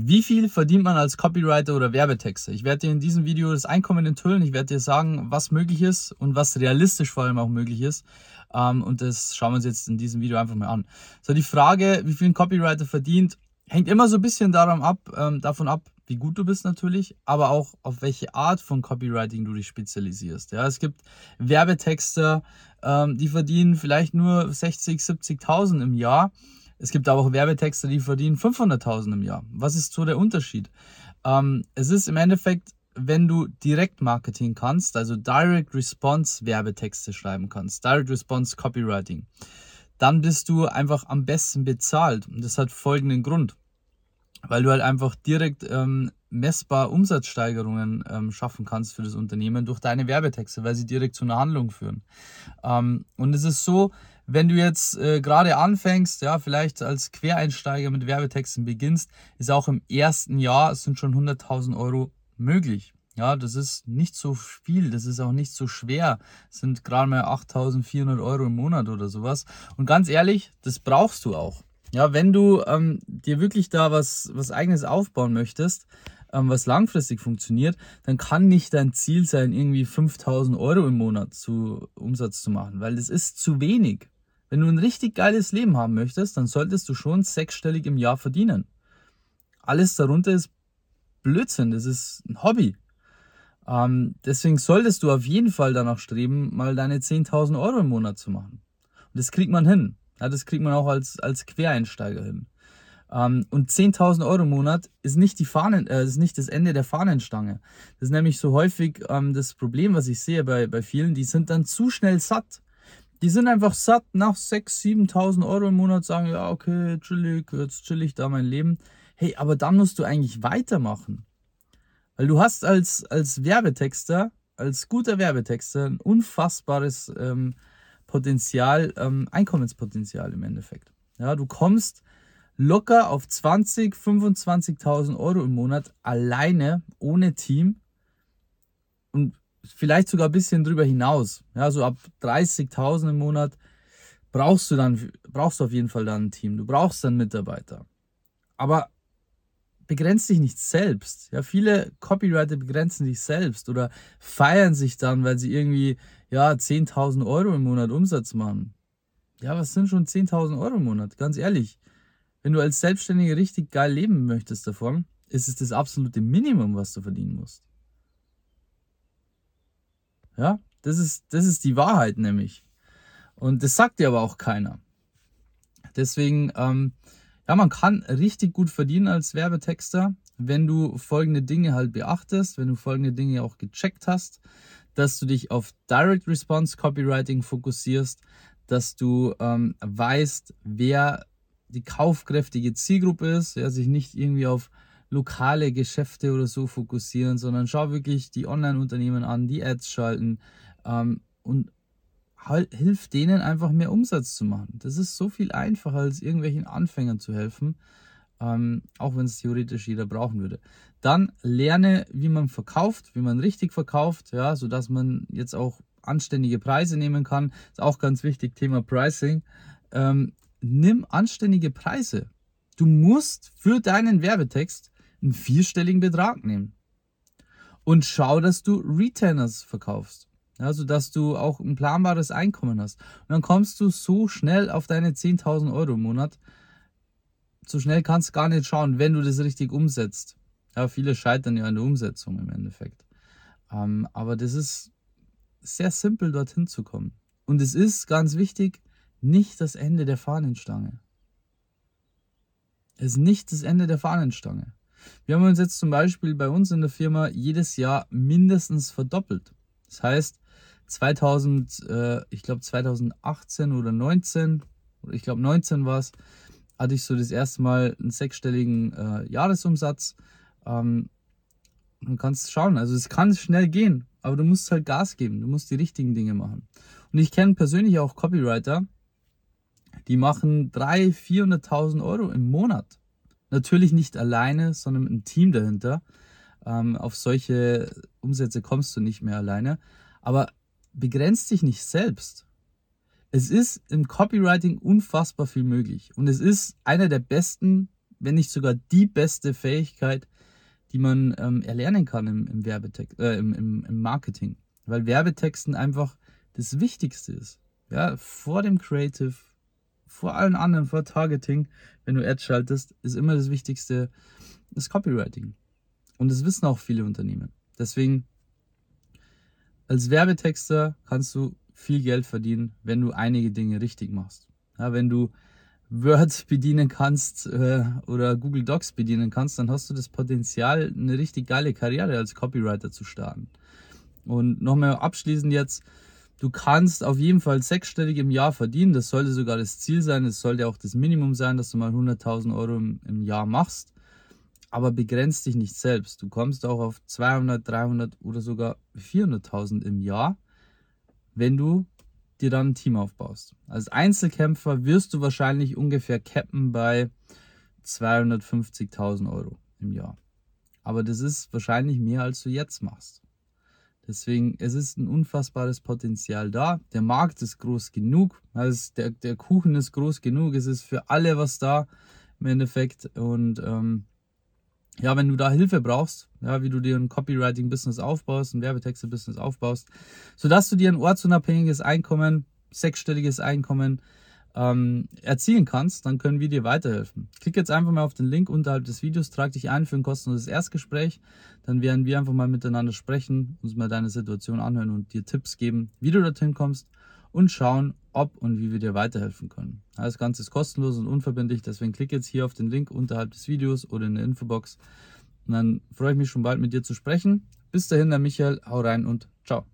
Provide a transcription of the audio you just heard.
Wie viel verdient man als Copywriter oder Werbetexter? Ich werde dir in diesem Video das Einkommen enthüllen. Ich werde dir sagen, was möglich ist und was realistisch vor allem auch möglich ist. Ähm, und das schauen wir uns jetzt in diesem Video einfach mal an. So, die Frage, wie viel ein Copywriter verdient, hängt immer so ein bisschen daran ab, ähm, davon ab, wie gut du bist natürlich, aber auch auf welche Art von Copywriting du dich spezialisierst. Ja, es gibt Werbetexter, ähm, die verdienen vielleicht nur 60, 70.000 im Jahr. Es gibt aber auch Werbetexter, die verdienen 500.000 im Jahr. Was ist so der Unterschied? Ähm, es ist im Endeffekt, wenn du Direktmarketing kannst, also Direct Response Werbetexte schreiben kannst, Direct Response Copywriting, dann bist du einfach am besten bezahlt. Und das hat folgenden Grund. Weil du halt einfach direkt ähm, messbar Umsatzsteigerungen ähm, schaffen kannst für das Unternehmen durch deine Werbetexte, weil sie direkt zu einer Handlung führen. Ähm, und es ist so, wenn du jetzt äh, gerade anfängst, ja, vielleicht als Quereinsteiger mit Werbetexten beginnst, ist auch im ersten Jahr sind schon 100.000 Euro möglich. Ja, das ist nicht so viel, das ist auch nicht so schwer. Das sind gerade mal 8.400 Euro im Monat oder sowas. Und ganz ehrlich, das brauchst du auch. Ja, wenn du ähm, dir wirklich da was, was eigenes aufbauen möchtest, ähm, was langfristig funktioniert, dann kann nicht dein Ziel sein, irgendwie 5000 Euro im Monat zu Umsatz zu machen, weil das ist zu wenig. Wenn du ein richtig geiles Leben haben möchtest, dann solltest du schon sechsstellig im Jahr verdienen. Alles darunter ist Blödsinn, das ist ein Hobby. Ähm, deswegen solltest du auf jeden Fall danach streben, mal deine 10.000 Euro im Monat zu machen. Und das kriegt man hin. Ja, das kriegt man auch als, als Quereinsteiger hin. Ähm, und 10.000 Euro im Monat ist nicht, die Fahnen, äh, ist nicht das Ende der Fahnenstange. Das ist nämlich so häufig ähm, das Problem, was ich sehe bei, bei vielen, die sind dann zu schnell satt. Die sind einfach satt nach 6.000, 7.000 Euro im Monat, sagen, ja, okay, chillig, jetzt chill ich da mein Leben. Hey, aber dann musst du eigentlich weitermachen. Weil du hast als, als Werbetexter, als guter Werbetexter ein unfassbares ähm, Potenzial, ähm, Einkommenspotenzial im Endeffekt. Ja, du kommst locker auf 20, 25.000 Euro im Monat alleine, ohne Team und vielleicht sogar ein bisschen drüber hinaus. Ja, so ab 30.000 im Monat brauchst du dann, brauchst du auf jeden Fall dann ein Team. Du brauchst dann Mitarbeiter. Aber begrenzt dich nicht selbst. Ja, viele Copywriter begrenzen sich selbst oder feiern sich dann, weil sie irgendwie, ja, 10.000 Euro im Monat Umsatz machen. Ja, was sind schon 10.000 Euro im Monat? Ganz ehrlich. Wenn du als Selbstständiger richtig geil leben möchtest davon, ist es das absolute Minimum, was du verdienen musst. Ja, das ist, das ist die Wahrheit nämlich. Und das sagt dir aber auch keiner. Deswegen, ähm, ja, man kann richtig gut verdienen als Werbetexter, wenn du folgende Dinge halt beachtest, wenn du folgende Dinge auch gecheckt hast, dass du dich auf Direct Response Copywriting fokussierst, dass du ähm, weißt, wer die kaufkräftige Zielgruppe ist, ja, sich nicht irgendwie auf lokale Geschäfte oder so fokussieren, sondern schau wirklich die Online-Unternehmen an, die Ads schalten ähm, und halt, hilf denen einfach mehr Umsatz zu machen. Das ist so viel einfacher, als irgendwelchen Anfängern zu helfen, ähm, auch wenn es theoretisch jeder brauchen würde. Dann lerne, wie man verkauft, wie man richtig verkauft, ja, sodass man jetzt auch anständige Preise nehmen kann. Ist auch ganz wichtig, Thema Pricing. Ähm, nimm anständige Preise. Du musst für deinen Werbetext einen vierstelligen Betrag nehmen. Und schau, dass du Retainers verkaufst. Ja, sodass du auch ein planbares Einkommen hast. Und dann kommst du so schnell auf deine 10.000 Euro im Monat. So schnell kannst du gar nicht schauen, wenn du das richtig umsetzt. Ja, viele scheitern ja an der Umsetzung im Endeffekt. Ähm, aber das ist sehr simpel, dorthin zu kommen. Und es ist ganz wichtig, nicht das Ende der Fahnenstange. Es ist nicht das Ende der Fahnenstange. Wir haben uns jetzt zum Beispiel bei uns in der Firma jedes Jahr mindestens verdoppelt. Das heißt, 2000, äh, ich glaube 2018 oder 19, oder ich glaube 19 war es, hatte ich so das erste Mal einen sechsstelligen äh, Jahresumsatz. Ähm, du kannst schauen, also es kann schnell gehen, aber du musst halt Gas geben, du musst die richtigen Dinge machen. Und ich kenne persönlich auch Copywriter, die machen 300.000, 400.000 Euro im Monat. Natürlich nicht alleine, sondern mit einem Team dahinter. Ähm, auf solche Umsätze kommst du nicht mehr alleine. Aber begrenzt dich nicht selbst. Es ist im Copywriting unfassbar viel möglich. Und es ist einer der besten wenn nicht sogar die beste Fähigkeit, die man ähm, erlernen kann im, im Werbetext, äh, im, im, im Marketing. Weil Werbetexten einfach das Wichtigste ist. Ja, vor dem Creative, vor allen anderen, vor Targeting, wenn du Ads schaltest, ist immer das Wichtigste das Copywriting. Und das wissen auch viele Unternehmen. Deswegen, als Werbetexter kannst du viel Geld verdienen, wenn du einige Dinge richtig machst. Ja, wenn du Word bedienen kannst äh, oder Google Docs bedienen kannst, dann hast du das Potenzial, eine richtig geile Karriere als Copywriter zu starten. Und nochmal abschließend jetzt, du kannst auf jeden Fall sechsstellig im Jahr verdienen. Das sollte sogar das Ziel sein. Es sollte auch das Minimum sein, dass du mal 100.000 Euro im, im Jahr machst. Aber begrenzt dich nicht selbst. Du kommst auch auf 200, 300 oder sogar 400.000 im Jahr, wenn du dir dann ein Team aufbaust. Als Einzelkämpfer wirst du wahrscheinlich ungefähr cappen bei 250.000 Euro im Jahr. Aber das ist wahrscheinlich mehr, als du jetzt machst. Deswegen, es ist ein unfassbares Potenzial da. Der Markt ist groß genug. Also der, der Kuchen ist groß genug. Es ist für alle was da im Endeffekt. Und ähm, ja, wenn du da Hilfe brauchst, ja, wie du dir ein Copywriting-Business aufbaust, ein Werbetexte-Business aufbaust, sodass du dir ein ortsunabhängiges Einkommen, sechsstelliges Einkommen ähm, erzielen kannst, dann können wir dir weiterhelfen. Klick jetzt einfach mal auf den Link unterhalb des Videos, trag dich ein für ein kostenloses Erstgespräch, dann werden wir einfach mal miteinander sprechen, uns mal deine Situation anhören und dir Tipps geben, wie du dorthin kommst und schauen, ob und wie wir dir weiterhelfen können. Das Ganze ist kostenlos und unverbindlich, deswegen klick jetzt hier auf den Link unterhalb des Videos oder in der Infobox. Und dann freue ich mich schon bald mit dir zu sprechen. Bis dahin, der Michael, hau rein und ciao.